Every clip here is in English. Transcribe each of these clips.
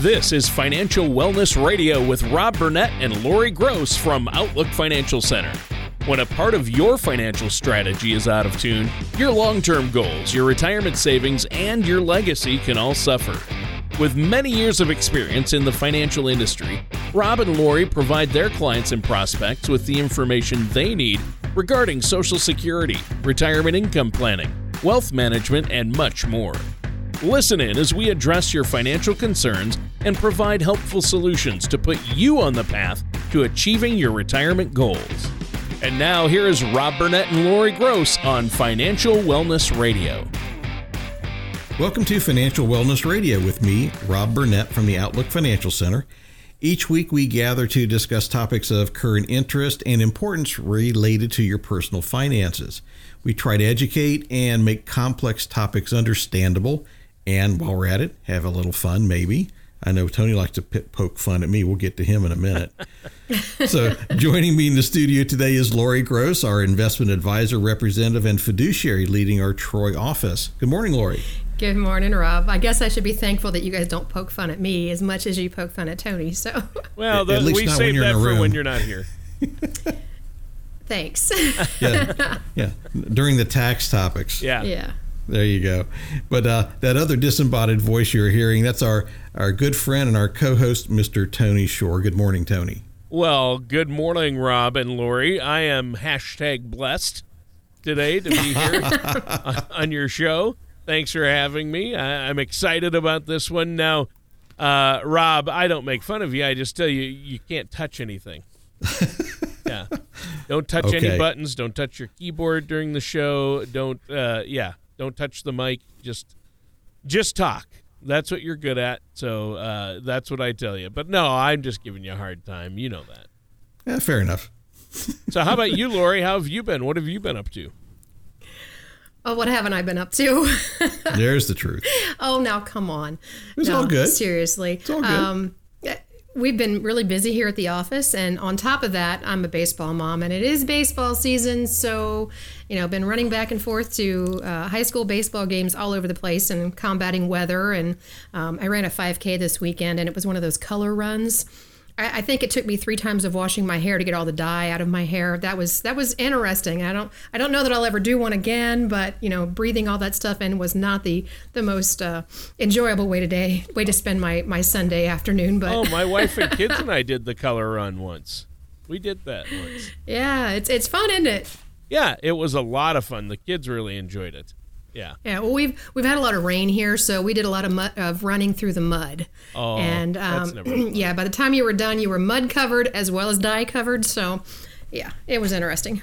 This is Financial Wellness Radio with Rob Burnett and Lori Gross from Outlook Financial Center. When a part of your financial strategy is out of tune, your long term goals, your retirement savings, and your legacy can all suffer. With many years of experience in the financial industry, Rob and Lori provide their clients and prospects with the information they need regarding Social Security, retirement income planning, wealth management, and much more. Listen in as we address your financial concerns and provide helpful solutions to put you on the path to achieving your retirement goals. And now, here is Rob Burnett and Lori Gross on Financial Wellness Radio. Welcome to Financial Wellness Radio with me, Rob Burnett from the Outlook Financial Center. Each week, we gather to discuss topics of current interest and importance related to your personal finances. We try to educate and make complex topics understandable and while we're at it, have a little fun, maybe. I know Tony likes to poke fun at me. We'll get to him in a minute. so, joining me in the studio today is Lori Gross, our investment advisor, representative, and fiduciary leading our Troy office. Good morning, Lori. Good morning, Rob. I guess I should be thankful that you guys don't poke fun at me as much as you poke fun at Tony. So, well, the, we save that for when you're not here. Thanks. yeah, yeah. During the tax topics. Yeah. Yeah. There you go. But uh, that other disembodied voice you're hearing, that's our, our good friend and our co host, Mr. Tony Shore. Good morning, Tony. Well, good morning, Rob and Lori. I am hashtag blessed today to be here on your show. Thanks for having me. I, am excited about this one. Now, uh, Rob, I don't make fun of you. I just tell you, you can't touch anything. yeah. Don't touch okay. any buttons. Don't touch your keyboard during the show. Don't, uh, yeah. Don't touch the mic. Just just talk. That's what you're good at. So uh, that's what I tell you. But no, I'm just giving you a hard time. You know that. Yeah, fair enough. so how about you, Lori? How have you been? What have you been up to? Oh, what haven't I been up to? There's the truth. Oh, now come on. It's no, all good. Seriously. It's all good. Um, we've been really busy here at the office and on top of that i'm a baseball mom and it is baseball season so you know been running back and forth to uh, high school baseball games all over the place and combating weather and um, i ran a 5k this weekend and it was one of those color runs I, I think it took me three times of washing my hair to get all the dye out of my hair. That was that was interesting. I don't I don't know that I'll ever do one again, but you know, breathing all that stuff in was not the the most uh, enjoyable way today way to spend my my Sunday afternoon. But oh, my wife and kids and I did the color run once. We did that once. Yeah, it's it's fun, isn't it? Yeah, it was a lot of fun. The kids really enjoyed it. Yeah. Yeah. Well, we've we've had a lot of rain here, so we did a lot of mud, of running through the mud. Oh, and um, yeah, by the time you were done, you were mud covered as well as dye covered. So, yeah, it was interesting.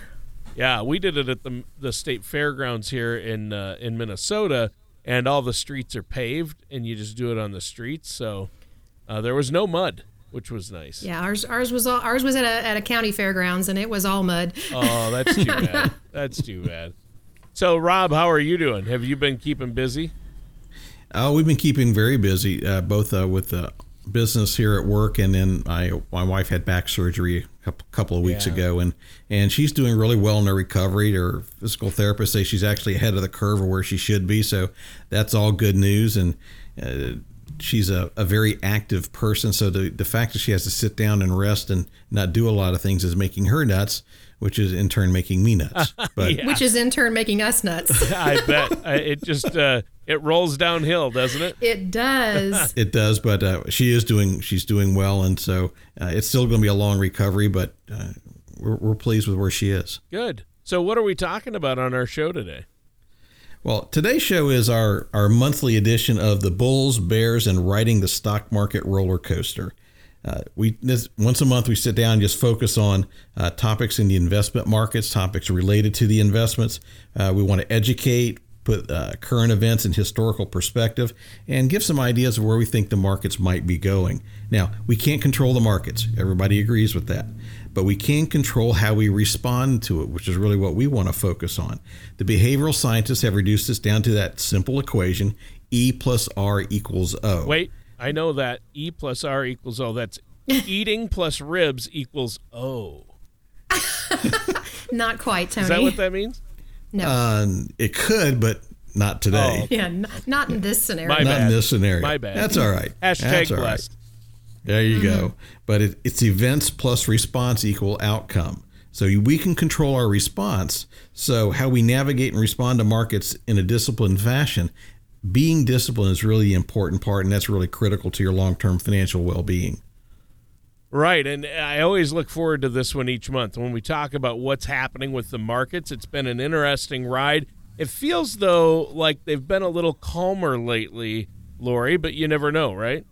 Yeah, we did it at the the state fairgrounds here in uh, in Minnesota, and all the streets are paved, and you just do it on the streets. So uh, there was no mud, which was nice. Yeah, ours ours was all, ours was at a at a county fairgrounds, and it was all mud. Oh, that's too bad. That's too bad. So, Rob, how are you doing? Have you been keeping busy? Oh, we've been keeping very busy, uh, both uh, with the business here at work, and then I, my wife had back surgery a couple of weeks yeah. ago, and and she's doing really well in her recovery. Her physical therapist say she's actually ahead of the curve of where she should be, so that's all good news. And uh, she's a, a very active person, so the the fact that she has to sit down and rest and not do a lot of things is making her nuts which is in turn making me nuts. But yeah. which is in turn making us nuts. I bet it just uh, it rolls downhill, doesn't it? It does. it does, but uh, she is doing she's doing well, and so uh, it's still going to be a long recovery, but uh, we're, we're pleased with where she is. Good. So, what are we talking about on our show today? Well, today's show is our, our monthly edition of the Bulls, Bears, and Riding the Stock Market Roller Coaster. Uh, we this, once a month we sit down and just focus on uh, topics in the investment markets, topics related to the investments. Uh, we want to educate, put uh, current events in historical perspective, and give some ideas of where we think the markets might be going. Now, we can't control the markets. Everybody agrees with that. But we can control how we respond to it, which is really what we want to focus on. The behavioral scientists have reduced this down to that simple equation E plus R equals O. Wait, I know that E plus R equals O. That's eating plus ribs equals O. Not quite, Tony. Is that what that means? No. Um, it could, but not today. Oh. Yeah, n- not in this scenario. My not bad. in this scenario. My bad. That's all right. Hashtag That's all right. blessed. There you Mm-hmm. go. But it, it's events plus response equal outcome. So we can control our response. So how we navigate and respond to markets in a disciplined fashion, being disciplined is really the important part, and that's really critical to your long-term financial well-being. Right. And I always look forward to this one each month when we talk about what's happening with the markets. It's been an interesting ride. It feels, though, like they've been a little calmer lately, Lori, but you never know, right?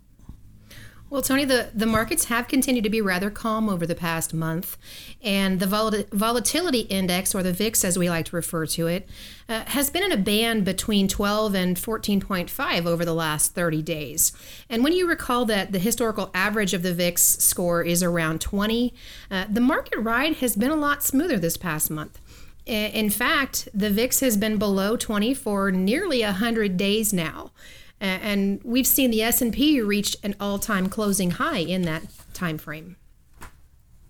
Well, Tony, the, the markets have continued to be rather calm over the past month, and the vol- volatility index, or the VIX as we like to refer to it, uh, has been in a band between 12 and 14.5 over the last 30 days. And when you recall that the historical average of the VIX score is around 20, uh, the market ride has been a lot smoother this past month. In fact, the VIX has been below 20 for nearly 100 days now. And we've seen the S&P reached an all-time closing high in that time frame.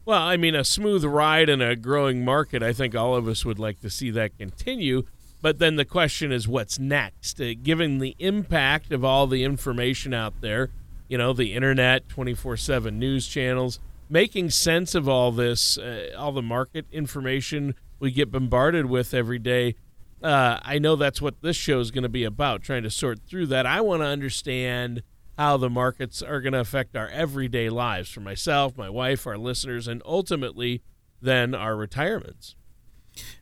Well, I mean, a smooth ride in a growing market, I think all of us would like to see that continue. But then the question is, what's next? Uh, given the impact of all the information out there, you know, the internet, 24 7 news channels, making sense of all this, uh, all the market information we get bombarded with every day. Uh, I know that's what this show is going to be about, trying to sort through that. I want to understand how the markets are going to affect our everyday lives for myself, my wife, our listeners, and ultimately then our retirements.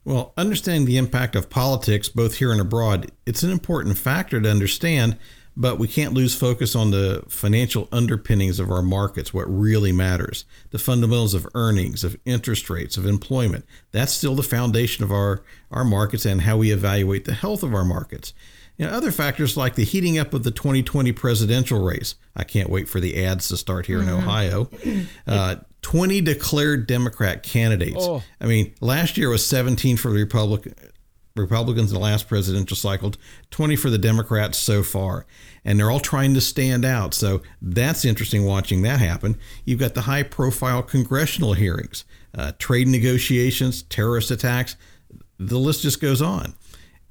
Well, understanding the impact of politics, both here and abroad, it's an important factor to understand, but we can't lose focus on the financial underpinnings of our markets, what really matters. The fundamentals of earnings, of interest rates, of employment. That's still the foundation of our, our markets and how we evaluate the health of our markets. Know, other factors like the heating up of the 2020 presidential race. I can't wait for the ads to start here in Ohio. Uh, 20 declared Democrat candidates. Oh. I mean, last year was 17 for the Republican Republicans in the last presidential cycle, 20 for the Democrats so far. And they're all trying to stand out. So that's interesting watching that happen. You've got the high profile congressional hearings, uh, trade negotiations, terrorist attacks. The list just goes on.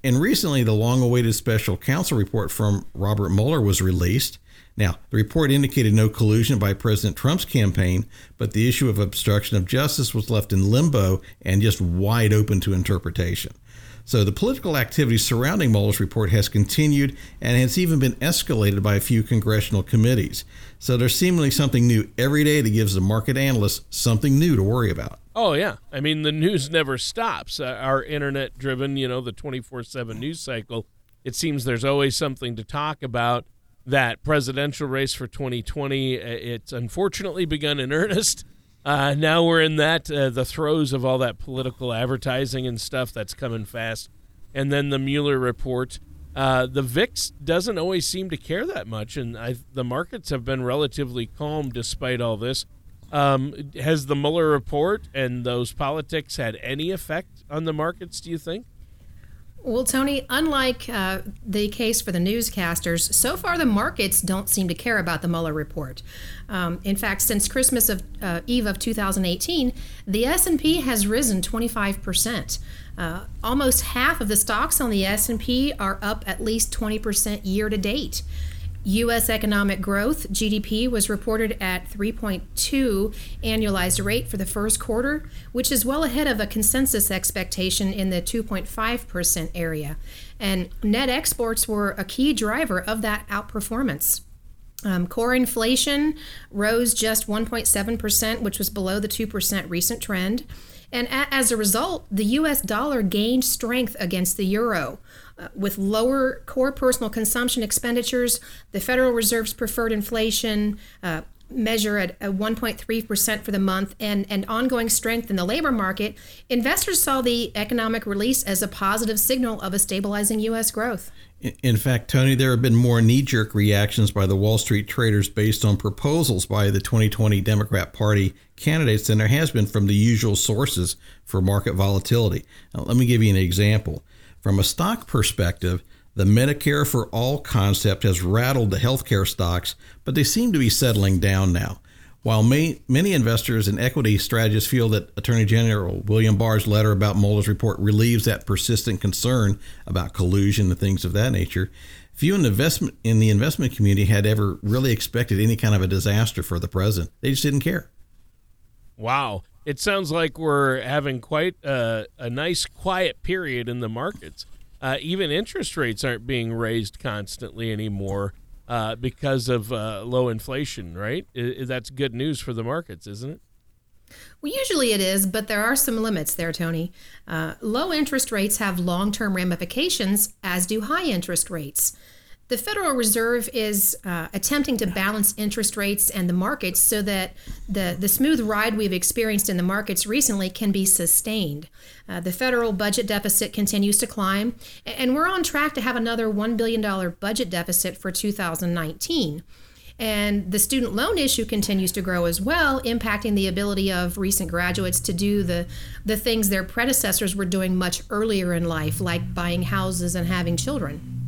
And recently, the long awaited special counsel report from Robert Mueller was released. Now, the report indicated no collusion by President Trump's campaign, but the issue of obstruction of justice was left in limbo and just wide open to interpretation. So the political activity surrounding Mueller's report has continued and has even been escalated by a few congressional committees. So there's seemingly something new every day that gives the market analysts something new to worry about. Oh yeah, I mean the news never stops. Uh, our internet-driven, you know, the 24/7 news cycle. It seems there's always something to talk about. That presidential race for 2020, uh, it's unfortunately begun in earnest. Uh, now we're in that uh, the throes of all that political advertising and stuff that's coming fast, and then the Mueller report. Uh, the VIX doesn't always seem to care that much, and I, the markets have been relatively calm despite all this. Um, has the Mueller report and those politics had any effect on the markets? Do you think? Well, Tony, unlike uh, the case for the newscasters, so far the markets don't seem to care about the Mueller report. Um, in fact, since Christmas of uh, Eve of 2018, the S&P has risen 25 percent. Uh, almost half of the stocks on the S&P are up at least 20 percent year to date. U.S. economic growth, GDP, was reported at 3.2 annualized rate for the first quarter, which is well ahead of a consensus expectation in the 2.5% area. And net exports were a key driver of that outperformance. Um, core inflation rose just 1.7%, which was below the 2% recent trend. And a- as a result, the US dollar gained strength against the euro. With lower core personal consumption expenditures, the Federal Reserve's preferred inflation uh, measure at, at 1.3% for the month, and, and ongoing strength in the labor market, investors saw the economic release as a positive signal of a stabilizing U.S. growth. In fact, Tony, there have been more knee jerk reactions by the Wall Street traders based on proposals by the 2020 Democrat Party candidates than there has been from the usual sources for market volatility. Now, let me give you an example. From a stock perspective, the Medicare for All concept has rattled the healthcare stocks, but they seem to be settling down now. While may, many investors and equity strategists feel that Attorney General William Barr's letter about Mueller's report relieves that persistent concern about collusion and things of that nature, few in the investment in the investment community had ever really expected any kind of a disaster for the president. They just didn't care. Wow. It sounds like we're having quite a, a nice quiet period in the markets. Uh, even interest rates aren't being raised constantly anymore uh, because of uh, low inflation, right? That's good news for the markets, isn't it? Well, usually it is, but there are some limits there, Tony. Uh, low interest rates have long term ramifications, as do high interest rates. The Federal Reserve is uh, attempting to balance interest rates and the markets so that the, the smooth ride we've experienced in the markets recently can be sustained. Uh, the federal budget deficit continues to climb, and we're on track to have another $1 billion budget deficit for 2019. And the student loan issue continues to grow as well, impacting the ability of recent graduates to do the, the things their predecessors were doing much earlier in life, like buying houses and having children.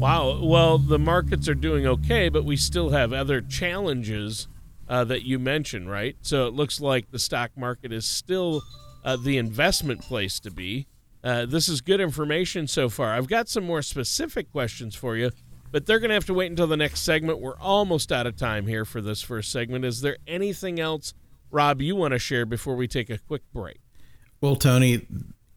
Wow. Well, the markets are doing okay, but we still have other challenges uh, that you mentioned, right? So it looks like the stock market is still uh, the investment place to be. Uh, this is good information so far. I've got some more specific questions for you, but they're going to have to wait until the next segment. We're almost out of time here for this first segment. Is there anything else, Rob, you want to share before we take a quick break? Well, Tony,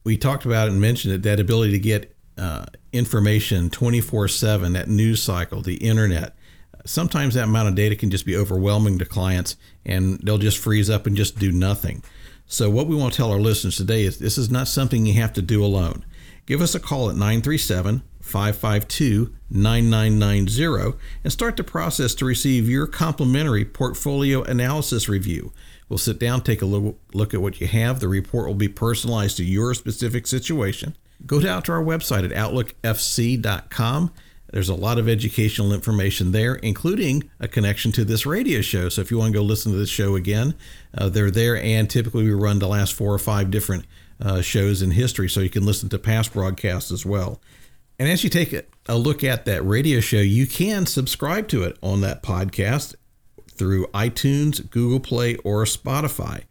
we talked about it and mentioned it that ability to get uh, information 24 7, that news cycle, the internet. Sometimes that amount of data can just be overwhelming to clients and they'll just freeze up and just do nothing. So, what we want to tell our listeners today is this is not something you have to do alone. Give us a call at 937 552 9990 and start the process to receive your complimentary portfolio analysis review. We'll sit down, take a look, look at what you have. The report will be personalized to your specific situation go out to our website at outlookfc.com. There's a lot of educational information there, including a connection to this radio show. So if you want to go listen to this show again, uh, they're there. And typically we run the last four or five different uh, shows in history, so you can listen to past broadcasts as well. And as you take a look at that radio show, you can subscribe to it on that podcast through iTunes, Google Play, or Spotify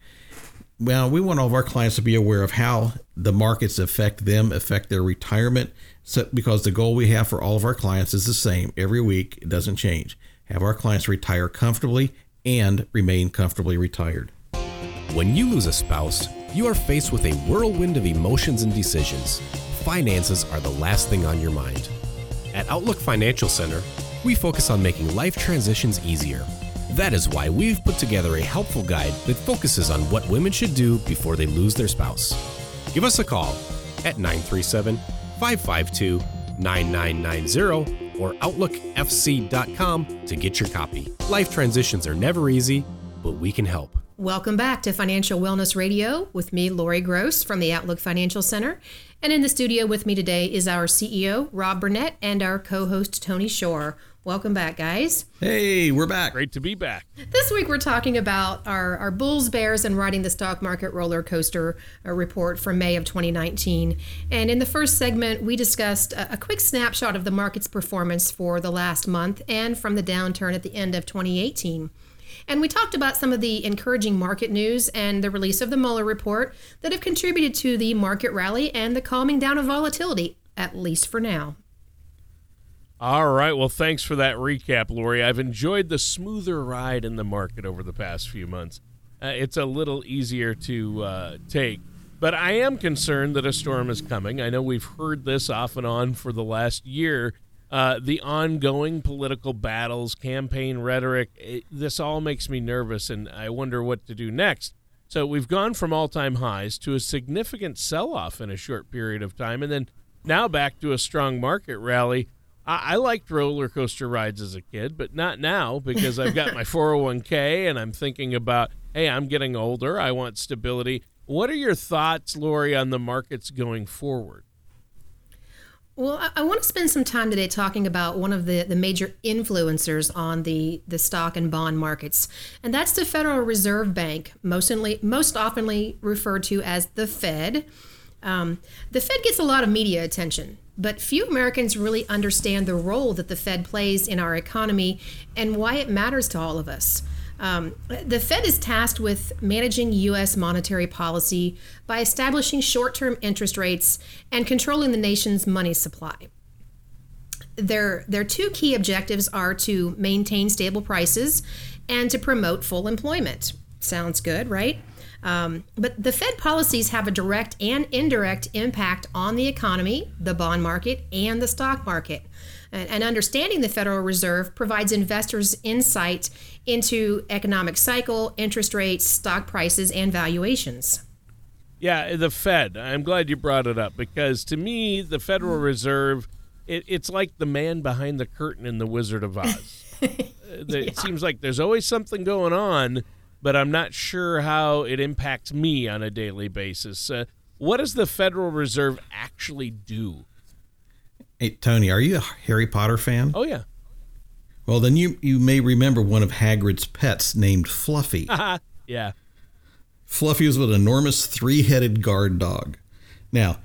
well, we want all of our clients to be aware of how the markets affect them, affect their retirement. So, because the goal we have for all of our clients is the same every week, it doesn't change. Have our clients retire comfortably and remain comfortably retired. When you lose a spouse, you are faced with a whirlwind of emotions and decisions. Finances are the last thing on your mind. At Outlook Financial Center, we focus on making life transitions easier that is why we've put together a helpful guide that focuses on what women should do before they lose their spouse. Give us a call at 937 552 9990 or OutlookFC.com to get your copy. Life transitions are never easy, but we can help. Welcome back to Financial Wellness Radio with me, Lori Gross from the Outlook Financial Center. And in the studio with me today is our CEO, Rob Burnett, and our co host, Tony Shore. Welcome back, guys. Hey, we're back. Great to be back. This week we're talking about our, our Bulls, Bears, and riding the stock market roller coaster uh, report from May of 2019. And in the first segment, we discussed a, a quick snapshot of the market's performance for the last month and from the downturn at the end of 2018. And we talked about some of the encouraging market news and the release of the Mueller report that have contributed to the market rally and the calming down of volatility, at least for now. All right. Well, thanks for that recap, Lori. I've enjoyed the smoother ride in the market over the past few months. Uh, it's a little easier to uh, take, but I am concerned that a storm is coming. I know we've heard this off and on for the last year. Uh, the ongoing political battles, campaign rhetoric, it, this all makes me nervous, and I wonder what to do next. So we've gone from all time highs to a significant sell off in a short period of time, and then now back to a strong market rally. I, I liked roller coaster rides as a kid, but not now because I've got my 401k and I'm thinking about, hey, I'm getting older. I want stability. What are your thoughts, Lori, on the markets going forward? Well, I, I, want to spend some time today talking about one of the, the major influencers on the, the stock and bond markets, and that's the Federal Reserve Bank, mostly, most oftenly referred to as the Fed. Um, the Fed gets a lot of media attention, but few Americans really understand the role that the Fed plays in our economy and why it matters to all of us. Um, the Fed is tasked with managing U.S. monetary policy by establishing short term interest rates and controlling the nation's money supply. Their, their two key objectives are to maintain stable prices and to promote full employment. Sounds good, right? Um, but the Fed policies have a direct and indirect impact on the economy, the bond market, and the stock market. And, and understanding the Federal Reserve provides investors insight into economic cycle, interest rates, stock prices, and valuations. Yeah, the Fed. I'm glad you brought it up because to me, the Federal Reserve, it, it's like the man behind the curtain in The Wizard of Oz. Uh, it seems like there's always something going on but I'm not sure how it impacts me on a daily basis. Uh, what does the Federal Reserve actually do? Hey, Tony, are you a Harry Potter fan? Oh, yeah. Well, then you, you may remember one of Hagrid's pets named Fluffy. yeah. Fluffy was an enormous three headed guard dog. Now,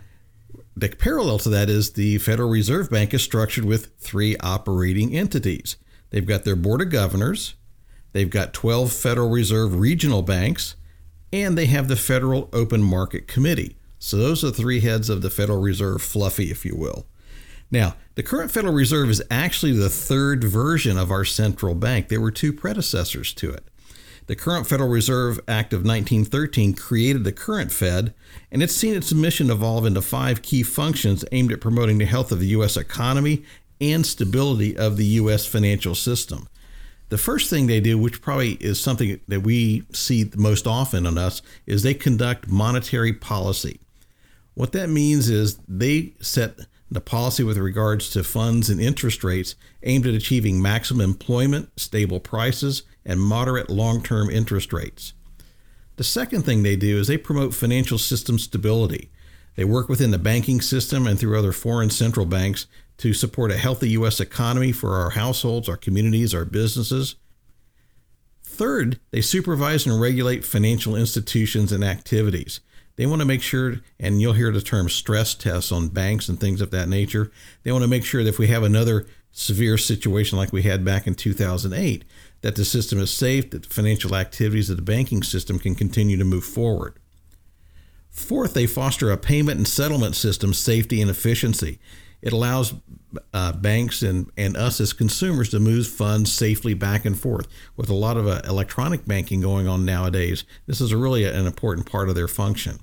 the parallel to that is the Federal Reserve Bank is structured with three operating entities. They've got their board of governors, They've got 12 Federal Reserve regional banks, and they have the Federal Open Market Committee. So those are three heads of the Federal Reserve, fluffy, if you will. Now, the current Federal Reserve is actually the third version of our central bank. There were two predecessors to it. The current Federal Reserve Act of 1913 created the current Fed, and it's seen its mission evolve into five key functions aimed at promoting the health of the U.S. economy and stability of the U.S. financial system. The first thing they do, which probably is something that we see most often on us, is they conduct monetary policy. What that means is they set the policy with regards to funds and interest rates aimed at achieving maximum employment, stable prices, and moderate long term interest rates. The second thing they do is they promote financial system stability. They work within the banking system and through other foreign central banks to support a healthy U.S. economy for our households, our communities, our businesses. Third, they supervise and regulate financial institutions and activities. They want to make sure, and you'll hear the term stress tests on banks and things of that nature. They want to make sure that if we have another severe situation like we had back in 2008, that the system is safe, that the financial activities of the banking system can continue to move forward. Fourth, they foster a payment and settlement system safety and efficiency. It allows uh, banks and, and us as consumers to move funds safely back and forth. With a lot of uh, electronic banking going on nowadays, this is really an important part of their function.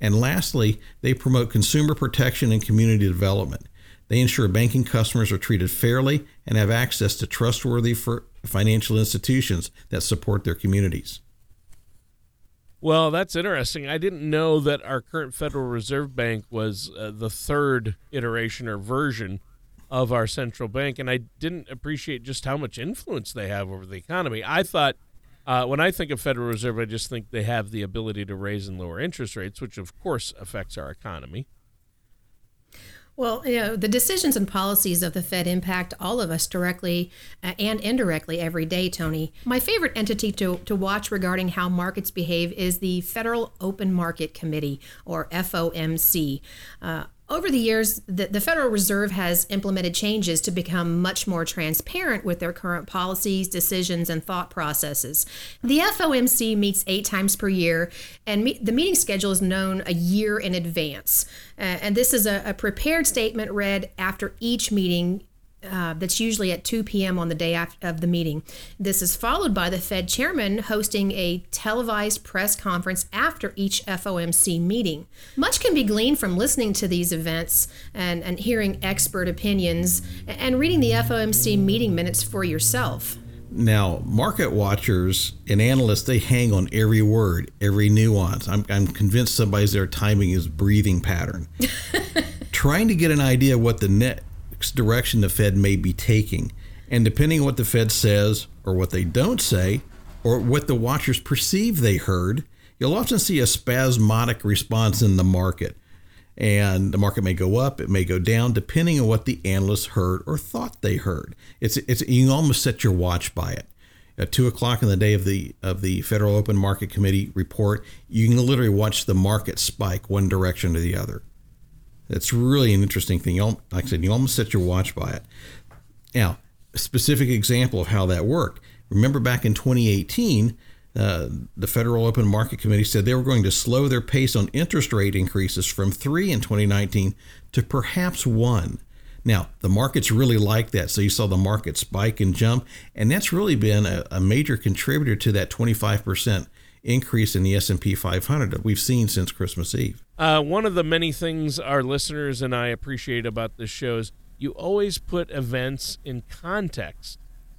And lastly, they promote consumer protection and community development. They ensure banking customers are treated fairly and have access to trustworthy financial institutions that support their communities. Well, that's interesting. I didn't know that our current Federal Reserve Bank was uh, the third iteration or version of our central bank, and I didn't appreciate just how much influence they have over the economy. I thought, uh, when I think of Federal Reserve, I just think they have the ability to raise and lower interest rates, which of course affects our economy. Well, you know, the decisions and policies of the Fed impact all of us directly uh, and indirectly every day, Tony. My favorite entity to, to watch regarding how markets behave is the Federal Open Market Committee, or FOMC. Uh, over the years, the, the, Federal Reserve has implemented changes to become much more transparent with their current policies, decisions, and thought processes. The FOMC meets eight times per year, and me- the meeting schedule is known a year in advance. Uh, and this is a, a prepared statement read after each meeting uh, that's usually at 2 p.m. on the day of the meeting. This is followed by the Fed chairman hosting a televised press conference after each FOMC meeting. Much can be gleaned from listening to these events and, and hearing expert opinions and reading the FOMC meeting minutes for yourself. Now, market watchers and analysts, they hang on every word, every nuance. I'm, I'm convinced somebody's there timing his breathing pattern. Trying to get an idea what the net direction the Fed may be taking. And depending on what the Fed says or what they don't say, or what the watchers perceive they heard, you'll often see a spasmodic response in the market. And the market may go up, it may go down, depending on what the analysts heard or thought they heard. It's, it's you almost set your watch by it. At two o'clock on the day of the of the Federal Open Market Committee report, you can literally watch the market spike one direction or the other. That's really an interesting thing. You, like I said, you almost set your watch by it. Now, a specific example of how that worked. Remember back in 2018, uh, the Federal Open Market Committee said they were going to slow their pace on interest rate increases from three in 2019 to perhaps one. Now, the markets really like that. So you saw the market spike and jump, and that's really been a, a major contributor to that 25% increase in the S&P 500 that we've seen since Christmas Eve. Uh, one of the many things our listeners and I appreciate about this show is you always put events in context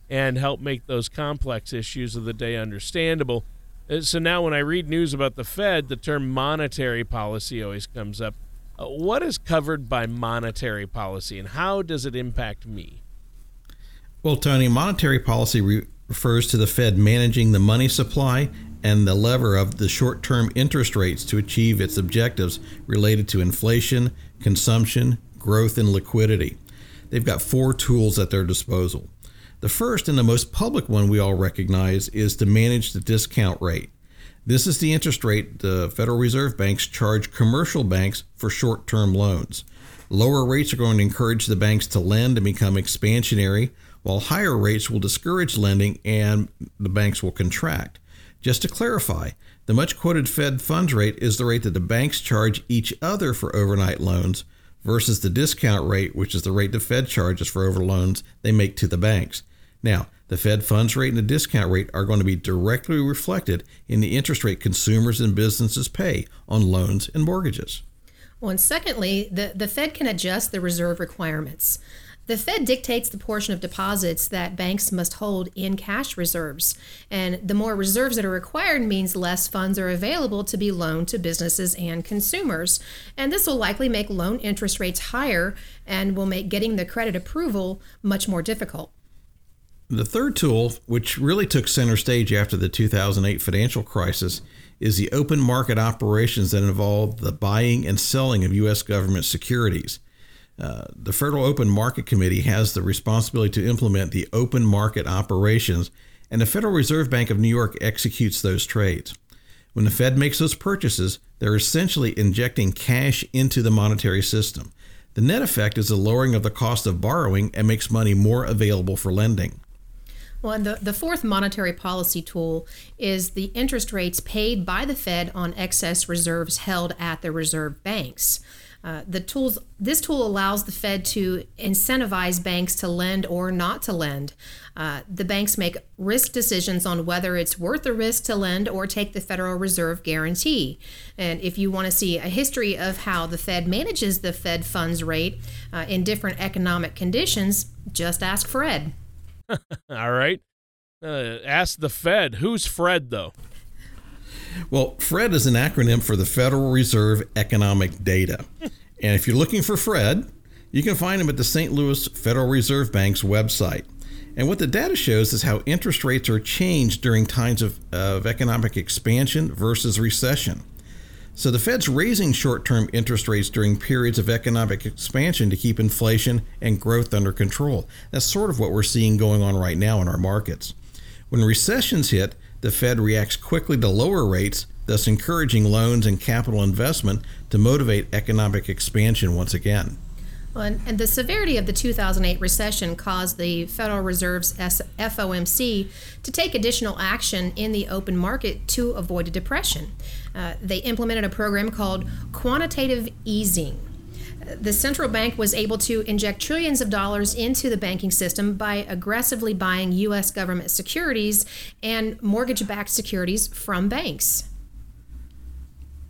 and help make those complex issues of the day understandable. Uh, so now, when I read news about the Fed, the term monetary policy always comes up. Uh, what is covered by monetary policy, and how does it impact me? Well, Tony, monetary policy re- refers to the Fed managing the money supply and the lever of the short term interest rates to achieve its objectives related to inflation, consumption, growth, and liquidity. They've got four tools at their disposal. The first and the most public one we all recognize is to manage the discount rate. This is the interest rate the Federal Reserve banks charge commercial banks for short term loans. Lower rates are going to encourage the banks to lend and become expansionary, while higher rates will discourage lending and the banks will contract. Just to clarify, the much quoted Fed funds rate is the rate that the banks charge each other for overnight loans versus the discount rate, which is the rate the Fed charges for over loans they make to the banks. Now, the Fed funds rate and the discount rate are going to be directly reflected in the interest rate consumers and businesses pay on loans and mortgages. Well, and secondly, the, the Fed can adjust the reserve requirements. The Fed dictates the portion of deposits that banks must hold in cash reserves. And the more reserves that are required means less funds are available to be loaned to businesses and consumers. And this will likely make loan interest rates higher and will make getting the credit approval much more difficult. The third tool, which really took center stage after the 2008 financial crisis, is the open market operations that involve the buying and selling of U.S. government securities. Uh, the Federal Open Market Committee has the responsibility to implement the open market operations, and the Federal Reserve Bank of New York executes those trades. When the Fed makes those purchases, they're essentially injecting cash into the monetary system. The net effect is a lowering of the cost of borrowing and makes money more available for lending. Well, and the, the fourth monetary policy tool is the interest rates paid by the Fed on excess reserves held at the reserve banks. Uh, the tools this tool allows the Fed to incentivize banks to lend or not to lend. Uh, the banks make risk decisions on whether it's worth the risk to lend or take the Federal Reserve guarantee. And if you want to see a history of how the Fed manages the Fed funds rate uh, in different economic conditions, just ask Fred. All right. Uh, ask the Fed. Who's Fred, though? Well, FRED is an acronym for the Federal Reserve Economic Data. and if you're looking for FRED, you can find him at the St. Louis Federal Reserve Bank's website. And what the data shows is how interest rates are changed during times of, of economic expansion versus recession. So the Fed's raising short term interest rates during periods of economic expansion to keep inflation and growth under control. That's sort of what we're seeing going on right now in our markets. When recessions hit, the Fed reacts quickly to lower rates, thus encouraging loans and capital investment to motivate economic expansion once again. Well, and, the severity of the 2008 recession caused the Federal Reserve's FOMC to take additional action in the open market to avoid a depression. Uh, they implemented a program called quantitative easing. The central bank was able to inject trillions of dollars into the banking system by aggressively buying U.S. government securities and mortgage backed securities from banks.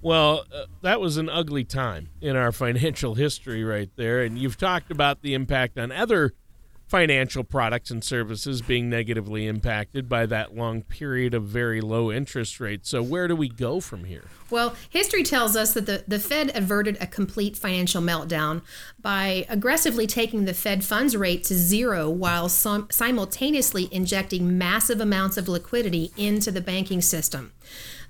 Well, uh, that was an ugly time in our financial history right there. And you've talked about the impact on other financial products and services being negatively impacted by that long period of very low interest rates. So, where do we go from here? Well, history tells us that the, the Fed averted a complete financial meltdown by aggressively taking the Fed funds rate to zero while sim- simultaneously injecting massive amounts of liquidity into the banking system.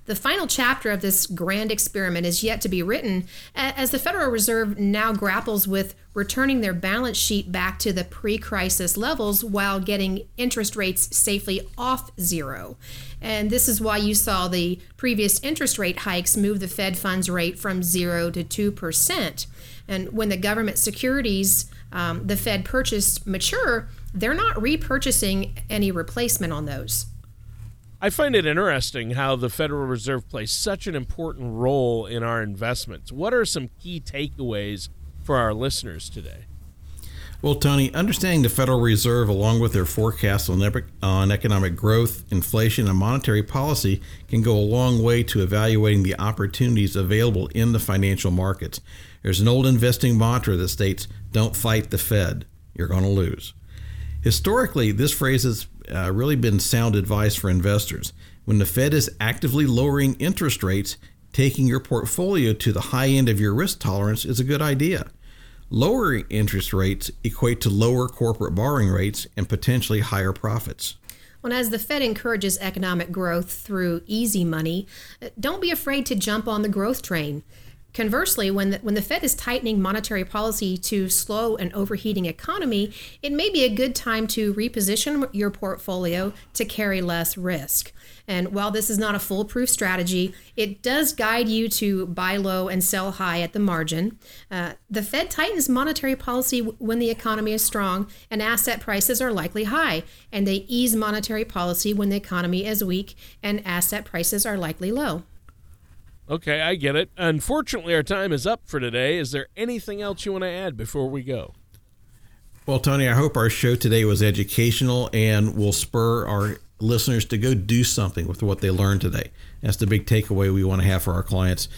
The final chapter of this grand experiment is yet to be written as the Federal Reserve now grapples with returning their balance sheet back to the pre crisis levels while getting interest rates safely off zero. And this is why you saw the previous interest rate hikes move the Fed funds rate from zero to 2%. And when the government securities um, the Fed purchased mature, they're not repurchasing any replacement on those. I find it interesting how the Federal Reserve plays such an important role in our investments. What are some key takeaways for our listeners today? Well, Tony, understanding the Federal Reserve along with their forecasts on, on economic growth, inflation, and monetary policy can go a long way to evaluating the opportunities available in the financial markets. There's an old investing mantra that states, Don't fight the Fed, you're going to lose. Historically, this phrase has uh, really been sound advice for investors. When the Fed is actively lowering interest rates, taking your portfolio to the high end of your risk tolerance is a good idea. Lower interest rates equate to lower corporate borrowing rates and potentially higher profits. Well, as the Fed encourages economic growth through easy money, don't be afraid to jump on the growth train. Conversely, when the, when the Fed is tightening monetary policy to slow an overheating economy, it may be a good time to reposition your portfolio to carry less risk. And while this is not a foolproof strategy, it does guide you to buy low and sell high at the margin. Uh, the Fed tightens monetary policy when the economy is strong and asset prices are likely high, and they ease monetary policy when the economy is weak and asset prices are likely low. Okay, I get it. Unfortunately, our time is up for today. Is there anything else you want to add before we go? Well, Tony, I hope our show today was educational and will spur our listeners to go do something with what they learned today. That's the big takeaway we want to have for our clients.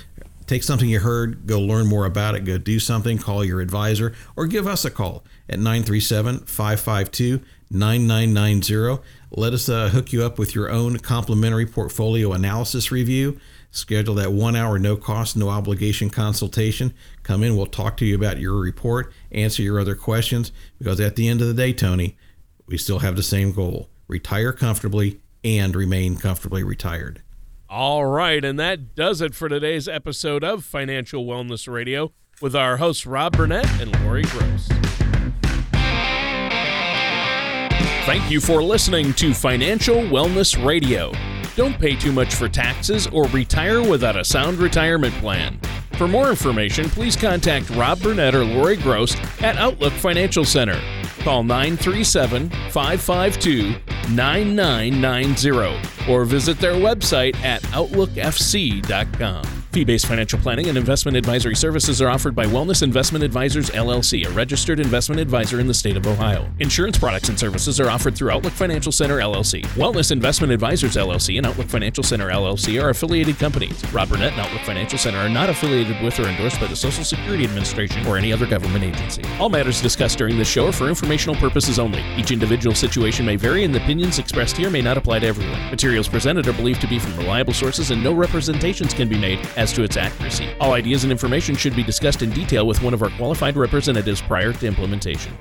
Take something you heard, go learn more about it, go do something, call your advisor, or give us a call at 937 552 9990. Let us uh, hook you up with your own complimentary portfolio analysis review. Schedule that one hour, no cost, no obligation consultation. Come in, we'll talk to you about your report, answer your other questions, because at the end of the day, Tony, we still have the same goal retire comfortably and remain comfortably retired. All right, and that does it for today's episode of Financial Wellness Radio with our hosts Rob Burnett and Lori Gross. Thank you for listening to Financial Wellness Radio. Don't pay too much for taxes or retire without a sound retirement plan. For more information, please contact Rob Burnett or Lori Gross at Outlook Financial Center. Call 937 552 9990 or visit their website at OutlookFC.com. Fee based financial planning and investment advisory services are offered by Wellness Investment Advisors LLC, a registered investment advisor in the state of Ohio. Insurance products and services are offered through Outlook Financial Center LLC. Wellness Investment Advisors LLC and Outlook Financial Center LLC are affiliated companies. Rob Burnett and Outlook Financial Center are not affiliated with or endorsed by the Social Security Administration or any other government agency. All matters discussed during this show are for informational purposes only. Each individual situation may vary, and the opinions expressed here may not apply to everyone. Materials presented are believed to be from reliable sources, and no representations can be made as to its accuracy. All ideas and information should be discussed in detail with one of our qualified representatives prior to implementation.